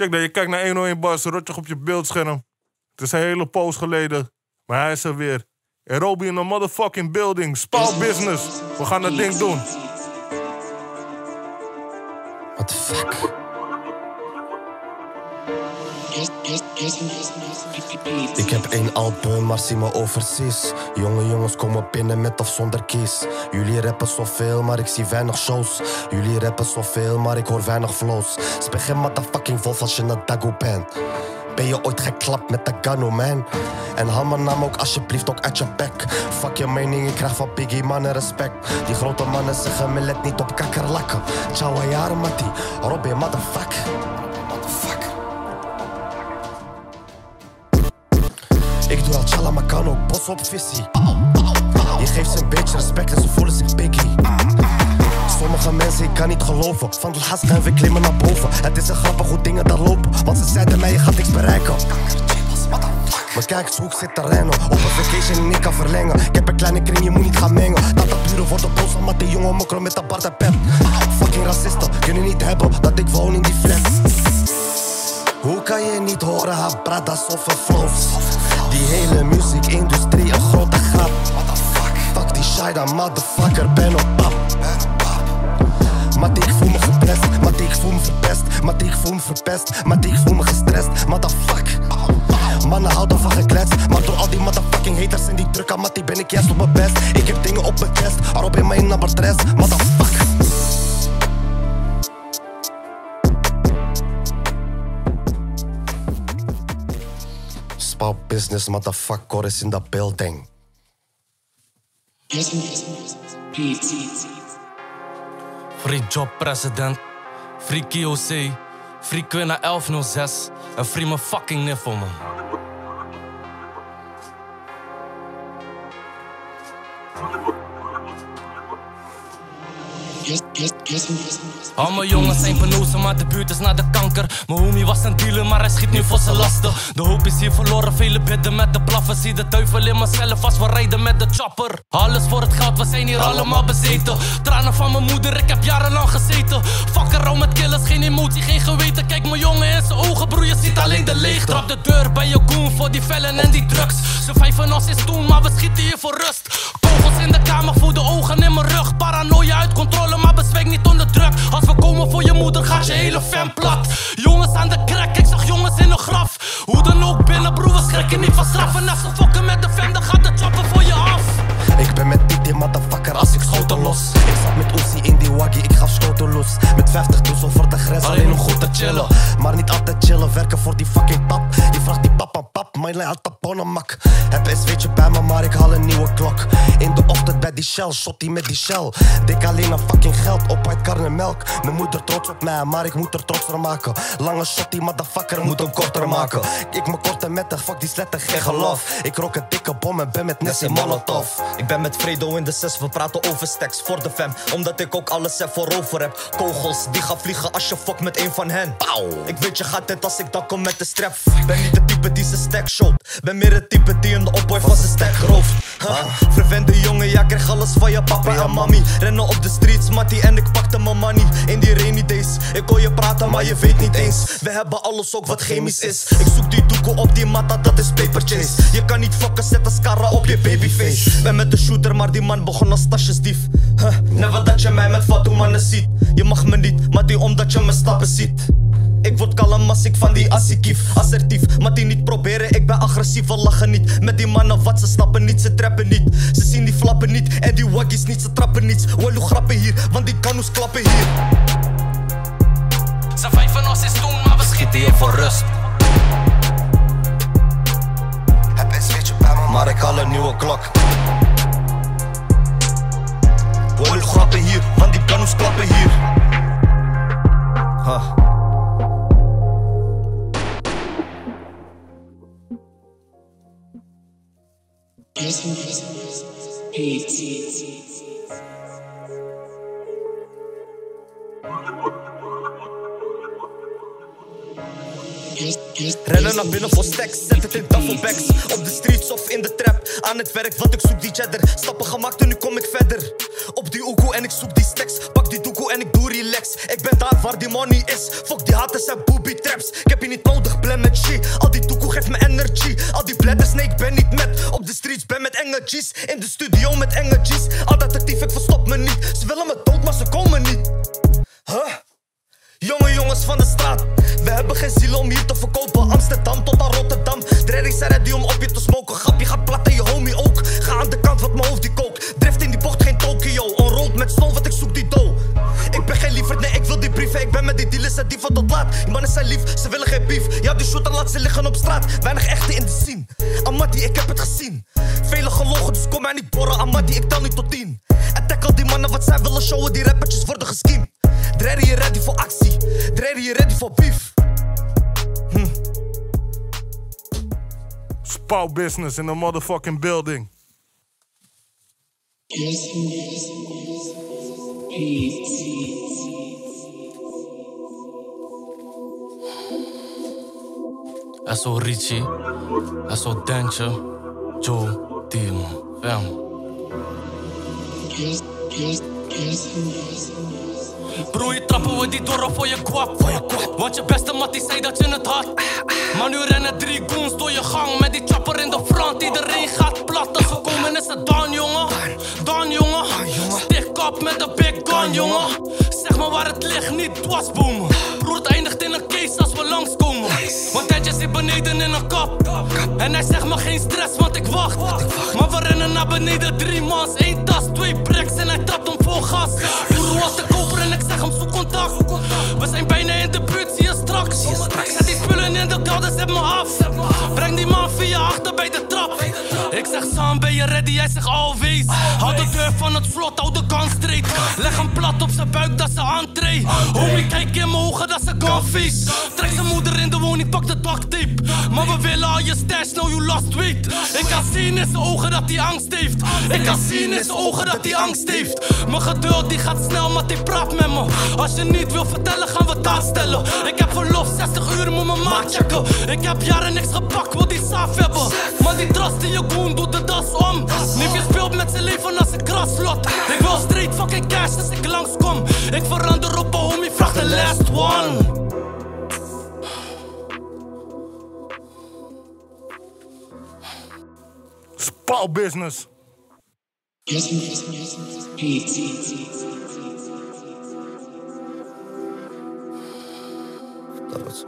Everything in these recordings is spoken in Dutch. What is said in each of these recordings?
Check dat je kijkt naar 101 Bars, rotje op je beeldscherm. Het is een hele poos geleden, maar hij is er weer. En Robbie in een motherfucking building. Spaal business. We gaan dat ding doen. What the fuck? Ik heb één album, maar zie me overseas. Jonge jongens komen binnen met of zonder kies. Jullie rappen zoveel, maar ik zie weinig shows. Jullie rappen zoveel, maar ik hoor weinig flows. Speg geen motherfucking wolf als je een dago bent. Ben je ooit geklapt met de gano, man? En haal mijn naam ook alsjeblieft ook uit je bek. Fuck je mening, ik krijg van Biggie mannen respect. Die grote mannen zeggen me let niet op kakkerlakken. Ciao, jaren, Matti. Robbie, motherfuck. Maar kan ook bos op visie. Je geeft ze een beetje respect en ze voelen zich biggie. Sommige mensen, ik kan niet geloven. Van de haast gaan we klimmen naar boven. Het is een grappig hoe dingen daar lopen. Want ze zeiden mij, je gaat niks bereiken. Maar kijk eens hoe ik zit te rennen. Op een vacation en ik kan verlengen. Ik heb een kleine kring, je moet niet gaan mengen. Dat de buren worden boos omdat die jongen mokkeren met de en pep. Fucking racisten, kunnen niet hebben dat ik woon in die flat. Hoe kan je niet horen, haar bradas of een? Die hele muziekindustrie een grote grap. Fuck die shida, motherfucker, ben op pap. Mattie, ik voel me geprest, Mattie, ik voel me verpest, Mattie, ik voel me verpest, Mattie, ik voel me gestrest, motherfuck. Mannen houden van gekletst, maar door al die motherfucking haters en die druk aan Mattie ben ik juist op mijn best. Ik heb dingen op mijn chest, erop in mijn tres, motherfuck. Spouw business, motherfucker is in the building. Free Job President, Free KOC, Free Quinna 1106 en Free mijn fucking niffel man. Al mijn jongens zijn penozen, maar de buurt is naar de kanker. Mijn homie was een dealer, maar hij schiet nu voor zijn lasten. De hoop is hier verloren, vele bidden met de blaffen. Zie de duivel in mezelf als we rijden met de chopper. Alles voor het geld, we zijn hier allemaal bezeten. Tranen van mijn moeder, ik heb jarenlang gezeten. Fuck around met killers, geen emotie, geen geweten. Kijk mijn jongen in zijn ogen, broer, je ziet alleen de leeg. Trap de deur bij je goon voor die vellen en die drugs. Ze vijven ons is toen, maar we schieten hier voor rust. Kogels in de kamer, voor de moeder, gaat je hele fam plat. Jongens aan de crack, ik zag jongens in een graf. Hoe dan ook binnen, broer, we schrikken niet van straffen. Als ze fokken met de fam, dan gaat de chopper voor je af. Ik ben met die motherfucker als ik schoten los. Ik zat met Uzi in die waggie, ik gaf schoten los. Met 50 dus over de grens, alleen om goed te chillen. Maar niet altijd chillen, werken voor die fucking pap. Mijn lijn had taponenmak. Heb SW'tje bij me, maar ik haal een nieuwe klok. In de ochtend bij die shell, shot die met die shell. Dik alleen aan fucking geld, op uit karnemelk. Mijn moeder trots op mij, maar ik moet er trots van maken. Lange shot, die motherfucker moet hem korter maken. Ik me korter met de fuck die sletten, geen geloof. Ik rook een dikke bom en ben met Nessie Molotov. Ik ben met Fredo in de zes, we praten over stacks voor de fam. Omdat ik ook alles er voorover heb. Kogels die gaan vliegen als je fuck met een van hen. Pauw. Ik weet je gaat dit als ik dan kom met de strap. Ben niet de type die zijn stack shot. Ben meer het type die in de opboy van zijn stack rooft. Ha. Verwende jongen, ja krijg alles van je papa en mami. Rennen op de streets, mattie en ik pakte mijn money. In die rainy days, ik hoor je praten maar je weet niet eens. We hebben alles ook wat chemisch is. Ik zoek die doekoe op die matta, dat is paper chase. Je kan niet fokken, zet een scarra op je babyface. Ben met de shooter, maar die man begon als tasjesdief. Huh. Never dat je mij met fatu mannen ziet. Je mag me niet, maar die omdat je me stappen ziet. Ik word kalm als ik van die assie kief Assertief, maar die niet proberen, ik ben agressief We lachen niet. Met die mannen, wat ze snappen niet Ze trappen niet, ze zien die flappen niet En die waggies niet, ze trappen niets. Wallo grappen hier, want die kanoes klappen hier. Ze vijven ons is toen, maar we schieten hier voor rust. Heb SW'tje bij me, Maar ik haal een nieuwe klok. Wallo grappen hier, want die kanoes klappen hier Peace. Rennen naar binnen voor stacks, zet het in duffelbags Op de streets of in de trap, aan het werk want ik zoek die cheddar Stappen gemaakt en nu kom ik verder Op die oekoe en ik zoek die stacks Pak die doekoe en ik doe relax. Ik ben daar waar die money is. Fuck die haters en booby traps. Ik heb je niet nodig, blend met G. Al die toekoe geeft me energy. Al die bladders, nee, ik ben niet met. Op de streets ben met enge G's. In de studio met enge G's. Altijd actief, ik verstop me niet. Ze willen me dood, maar ze komen niet. Hebben geen ziel om hier te verkopen. Amsterdam tot aan Rotterdam. Dredding zijn ready om op je te smoken. Grapje gaat plat en je homie ook. Ga aan de kant wat mijn hoofd die kookt. Drift in die bocht, geen Tokio. Onrold met stoom, wat ik zoek die dough. Ik ben geen liever, nee, ik wil die brieven. Ik ben met die dealers en die van tot laat. Die mannen zijn lief, ze willen geen beef. Ja, die shooter laat ze liggen op straat. Weinig echte in de scene. Amati, ik heb het gezien. Vele gelogen, dus kom mij niet borren. Amati, ik tel niet tot tien. En tackle die mannen wat zij willen showen. Die rappertjes worden geskiemd. Dreddy, je ready voor actie. Dreddy, je ready voor beef. Spouw business in the motherfucking building. SO Richie, SO Dentje, Joe, Demon, fam. Broer, je trappen we die door voor je kwap. Want je beste mattie zei dat je het had. Maar nu rennen drie goons door je gang met die chopper in de front. Iedereen gaat plat als we komen is het dan, jongen. Dan, jongen. Met de big gun, jongen. Zeg maar waar het ligt, niet dwarsboomen. Broer, eindigt in een case als we langskomen. Want Tedje zit beneden in een kap. En hij zegt me geen stress, want ik wacht. Maar we rennen naar beneden, drie mans, één tas, twee bricks en hij trapt om vol gas. Broer, wat te koper en ik zeg hem zoek contact. We zijn bijna in de buurt, zie je straks. Zet die spullen in de kelder, zet me af. Breng die man via achter bij de trap. Ik zeg Sam, ben je ready? Hij zegt always. Hou de deur van het vlot, hou de kans straight. Leg hem plat op zijn buik, dat ze entree. Homie, kijk in mijn ogen, dat ze gunface. Trek zijn moeder in de woning, pak de duct tape. Maar we willen al je stash, know you lost weight. Ik kan zien in zijn ogen dat hij angst heeft. Ik kan zien in zijn ogen dat hij angst heeft. Mijn geduld die gaat snel, maar die praat met me. Als je niet wil vertellen, gaan we daar stellen. Ik heb verlof, 60 uur, moet mijn maat checken. Ik heb jaren niks gepakt, wil die saaf hebben. Man, die trust in je goon, doet de das om. Niefje speelt met zijn leven als een kraslot. Ik wil straight fucking cash als ik langskom. Ik verander op een homie, vraag de last one. Spouw business. Dat was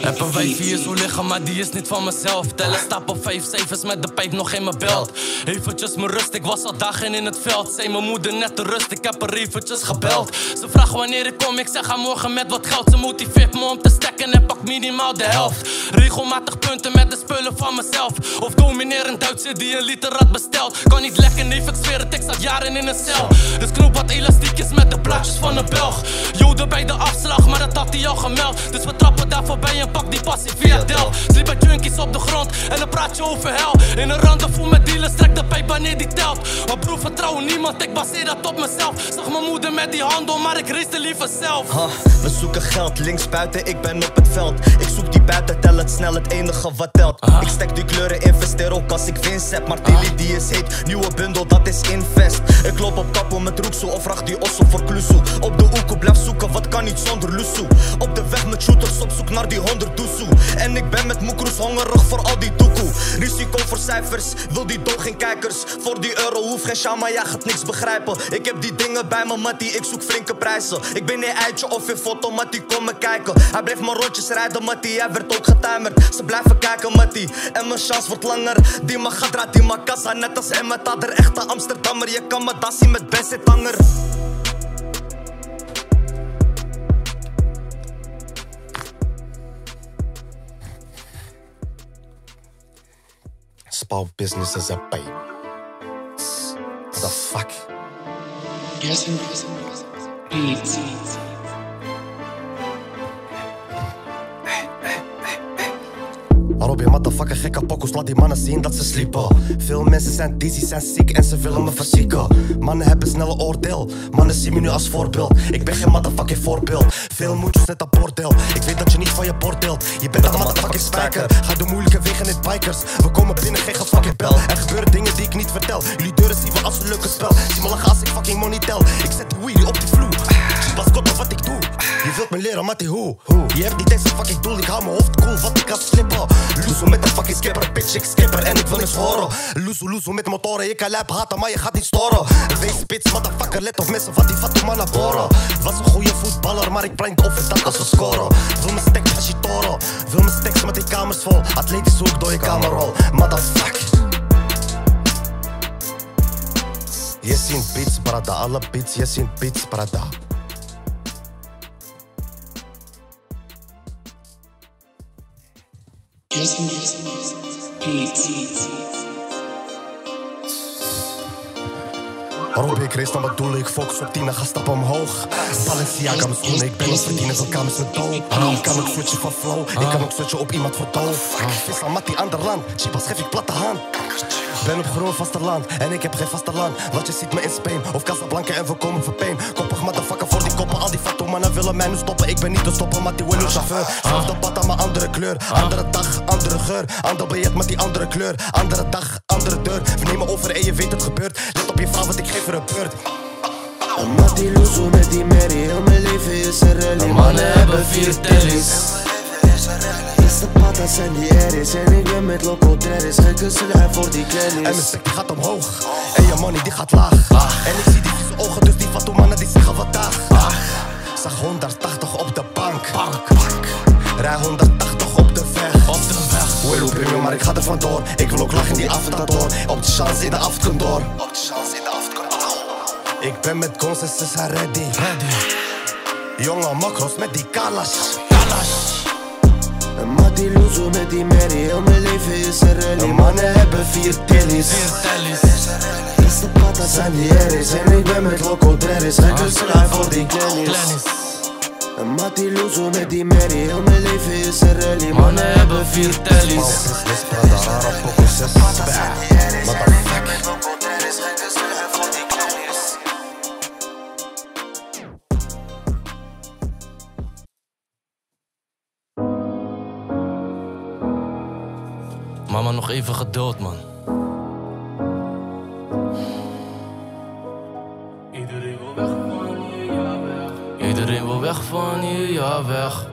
Heb een wijf hier zo liggen, maar die is niet van mezelf. Tellen stap op vijf zevens met de pijp nog in mijn belt. Eventjes mijn rust, ik was al dagen in het veld. Zei mijn moeder net de rust, ik heb er eventjes gebeld. Ze vraagt wanneer ik kom, ik zeg ga morgen met wat geld. Ze motiveert me om te stekken en pak minimaal de helft. Regelmatig punten met de spullen van mezelf. Of domineer een Duitser die een liter had besteld. Kan niet lekker, neef, ik het, ik zat jaren in een cel. Dus knoop wat elastiekjes met de plaatjes van een Belg. Joden bij de afslag, maar dat had hij al gemeld. Dus we trappen daar voorbij en pak die passie via Del. Sliep bij junkies op de grond en dan praat je over hel. In een randevoer met dealers, trek de pijp wanneer die telt. Maar broer, vertrouw niemand, ik baseer dat op mezelf. Zag mijn moeder met die handel, maar ik race liever zelf. Ha, we zoeken geld, links buiten, ik ben op het veld. Ik zoek die buiten, tel het snel, het enige wat telt. Ik stek die kleuren, investeer ook als ik winst heb. Maar Tilly die is heet, nieuwe bundel, dat is invest. Ik loop op kappen met roeksoe of vraag die osso voor klusu. Op de oeko blijf zoeken, wat kan niet zonder lusu. Op de weg met shooters op zoek naar die honderd doezoe. En ik ben met moekroes hongerig voor al die doekoe. Risico voor cijfers, wil die dood geen kijkers. Voor die euro hoef geen shama, jij gaat niks begrijpen. Ik heb die dingen bij me, mattie, ik zoek flinke prijzen. Ik ben een eitje of in foto, mattie, kom me kijken. Hij bleef maar rondjes rijden, mattie, hij werd ook getimerd. Ze blijven kijken, mattie, en mijn chance wordt langer. Die mag gaat draait, die mag kassa, net als met de echte Amsterdammer. Je kan me dat zien met best tanger. Spouw business is a pay. What the fuck? Robbie, motherfucker gekke pokkels, laat die mannen zien dat ze sliepen. Veel mensen zijn dizzy, zijn ziek en ze willen me verzieken. Mannen hebben snelle oordeel, mannen zien me nu als voorbeeld. Ik ben geen motherfucking voorbeeld. Veel moedjes net een bordeel. Ik weet dat je niet van je bord deelt. Je bent een motherfucking spijker. Ga de moeilijke wegen in bikers. We komen binnen, geen fucking bel. Er gebeuren dingen die ik niet vertel. Jullie deuren zien we als een leuke spel. Zie me lachen als ik fucking money tel. Ik zet die wheelie Leren, Matty, hoe? Je hebt niet eens een fucking doel, ik hou mijn hoofd cool, wat ik kan slippen. Loezo met een fucking skipper, bitch, ik skipper en ik wil eens horen. Loezo, loezo met motoren, je kan lijp haten, maar je gaat niet storen. Wees spits, motherfucker, let op mensen, wat die fatu man boren. Was een goede voetballer, maar ik breng overdag als we scoren. Wil mijn stek als je toren, wil mijn steks met die kamers vol. Atletisch hoek door je kamerrol, motherfucker. Je ziet beats, brada, alle beats, je ziet beats, brada. Robbie, ik naar mijn doel, ik focus op 10 ga stappen omhoog. Balenciaga mijn schoenen, ik ben niet verdienen van kamers met dood. Ik kan ook switchen van flow, ik kan ook switchen op iemand voor doof. Vis aan Mattie, ander land, Chipas geef ik platte hand. Ben op groen vasteland en ik heb geen vasteland. Want je ziet me in Spain of Casablanca en we komen voor pain. Koppig die die mannen willen mij nu stoppen. Ik ben niet te stoppen, maar die wil nu chauffeur. Zelfde pad aan mijn andere kleur, andere dag, andere geur. Ander biljet met die andere kleur, andere dag, andere deur. We nemen over en je weet het gebeurt. Let op je vrouw, want ik geef er een beurt. Een mattie loezo met die Mary, heel mijn leven is een rally. Mannen hebben vier tellies. Is de patas en die erries en ik ben met loco terris. Gekke zullen voor die En mijn spek die gaat omhoog En je money die gaat laag En ik zie die vieze ogen, dus die fatu mannen die zeggen vandaag Zag 180 op de bank Rij 180 op de weg. Op de weg. Willow premium, maar ik ga er vandoor. Ik wil ook lachen in die afterdoor Op de chance in de afterdoor Op de chance in de afterdoor Ik ben met ze zijn ready. Jonge makros met die kalas. Een mattie loezo met die Mary, heel mijn leven is een rally. Mannen hebben vier tellies. Is de patas en die erries en ik ben met loco terris. Gekke voor die kellies. Glennis. Een mattie loezo met die Mary, heel mijn leven is een rally. Mannen hebben vier tellies. Mama, nog even geduld, man. Hier,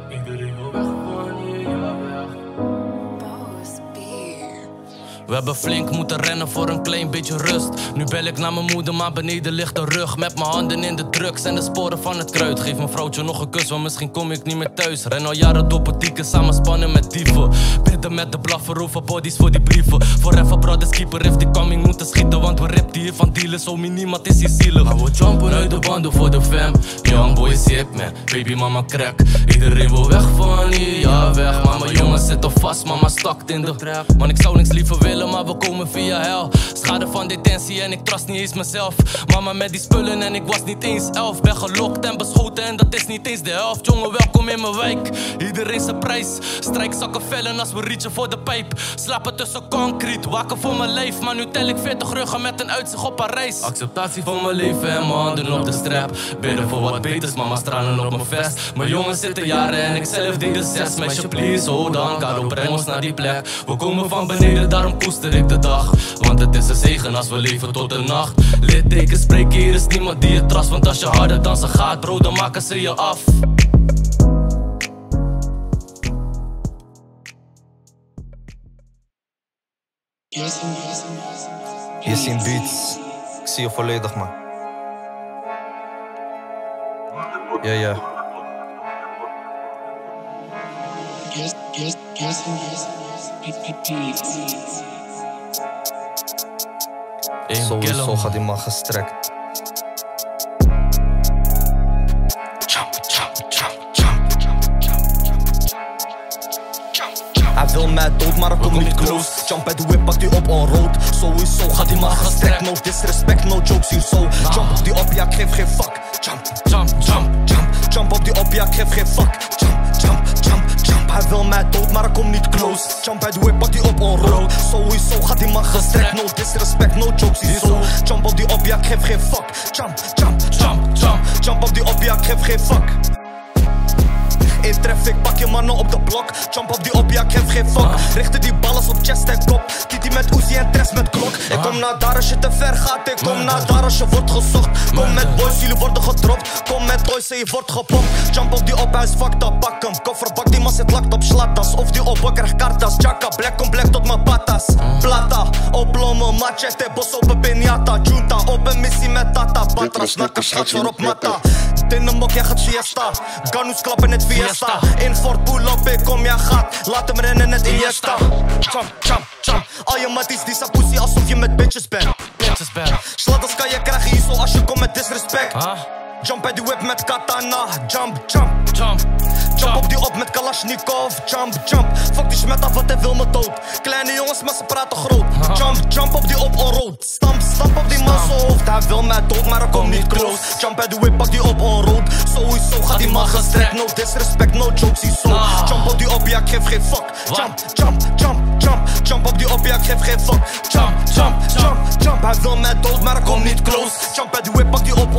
We hebben flink moeten rennen voor een klein beetje rust. Nu bel ik naar mijn moeder, maar beneden ligt de rug. Met mijn handen in de drugs en de sporen van het kruid. Geef mijn vrouwtje nog een kus, want misschien kom ik niet meer thuis. Ren al jaren door boutique, samen spannen met dieven. Bidden met de blaffer over bodies voor die brieven. Forever brothers keeper heeft die coming moeten schieten. Want we rippen hier van dealen, zo niemand is hier zielig. Maar we jumpen uit de banden voor de fam. Young boy is hip man, baby mama crack. Iedereen wil weg van hier, ja weg. Maar mijn jongens zitten vast, mama stakt in de trap. Man, ik zou niks liever willen, maar we komen via hel. Schade van detentie en ik trust niet eens mezelf. Mama met die spullen en ik was niet eens elf. Ben gelokt en beschoten en dat is niet eens de helft. Jongen, welkom in mijn wijk. Iedereen zijn prijs. Strijkzakken vellen als we reachen voor de pijp. Slapen tussen concrete, waken voor mijn lijf. Maar nu tel ik 40 ruggen met een uitzicht op Parijs. Acceptatie van mijn leven en mijn op de strap. Bidden voor wat beters, mama stralen op mijn vest. Mijn jongens zitten jaren en ik zelf deed de zes. Meisje, please, hold on, Kado, breng ons naar die plek. We komen van beneden, daarom koester ik de dag. Want het is een zegen als we leven tot de nacht. Littekens spreken, hier is niemand die je trust. Want als je harder dan ze gaat, bro, dan maken ze je af. Je ziet beats. Ik zie je volledig, man. Ja, ja. Eén Sowieso killer, gaat die man gestrekt. Hij wil mij dood, maar ik kom niet close. Jump uit de whip, pak die op on road. Sowieso gaat die man gestrekt. No disrespect, no jokes hier zo. Jump op die op, ja, ik geef geen fuck. Jump, Jump, jump. jump, jump op die op, ja, ik geef geen fuck. Jump, jump, jump, jump. Hij wil mij dood, maar ik kom niet close. Jump bij de whip, pak die op on road. Sowieso gaat die man gestrekt. No disrespect, no jokes, die zo. Jump op die op, ja, ik geef geen fuck. Jump, jump, jump, jump. Jump op die op, ja, ik geef geen fuck. In traffic, pak je mannen op de blok. Jump op die op, ja, ik geef geen fuck. Richten die ballen op chest en kop. Kitty met Uzi en Tres met klok. Ik kom naar daar als je te ver gaat. Ik kom naar daar als je wordt gezocht. Kom met boys, jullie worden gedropt. Kom met boys en je wordt gepompt. Jump op die op, hij is fucked up. Pak hem, kofferbak, die man zit lakt op slatas. Of die op, ik krijg kartas. Jacka, black on black tot mijn patas. Plata, oplommen, machete, bos op een piñata. Junta, op een missie met tata. Patras, nakken, straks op matta. In een mok, jij gaat siesta. Ganus klappen net fiesta. In Fort pull up, ik kom, jij gaat. Laat hem rennen net Iniesta. Jump, jump, jump. Al je matties die zijn pussy alsof je met bitches bent. Bitches bad. Sladders kan je krijgen hier zo als je komt met disrespect. Jump bij die whip met katana. Jump, jump. Jump. Jump op die op met Kalashnikov. Jump, jump. Fuck die smet af, want hij wil me dood. Kleine jongens, maar ze praten groot. Jump, jump op die op on road. Stamp, stamp op die zijn hoofd. Hij wil mij dood, maar ik kom niet close. Jump bij de whip, pak die op on road. Sowieso gaat die man gestrekt. No disrespect, no jokes, hij zo. Jump op die op, ja, ik geef geen fuck. Jump, jump, jump, jump. Jump op die op, ja, ik geef geen fuck. Jump, jump, jump, jump. Hij wil mij dood, maar ik kom niet close. Jump bij de whip, pak die op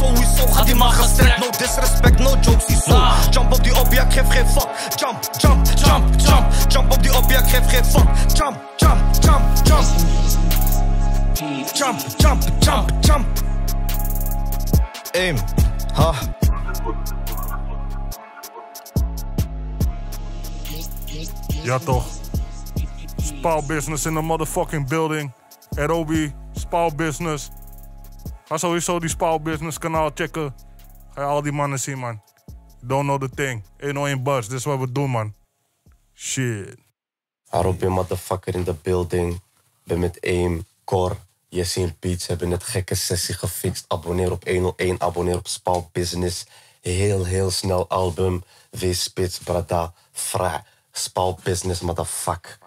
on road. Sowieso gaat die man gestrekt. No disrespect, no jokes, hij zo. Jump op die op, ja, ik geef geen fuck. Jump, jump, jump, jump. Jump op die op, ja, ik geef geen fuck. Jump, jump, jump, jump. Jump, jump, jump, jump. Aim, ha. Ja toch. Spaal business in the motherfucking building. Adobe, Spaal business. Ga sowieso die Spaal business kanaal checken. Ga je al die mannen zien man. Don't know the thing. Ain't no in bus. Dit is wat we doen man. Shit. Arobi motherfucker in de building. Ben met Aim, Cor, Jesse en Beats hebben net gekke sessie gefixt. Abonneer op 101, abonneer op Spaal Business. Heel, heel snel album. W Spits, Brada, Fra. Spaal Business, motherfucker.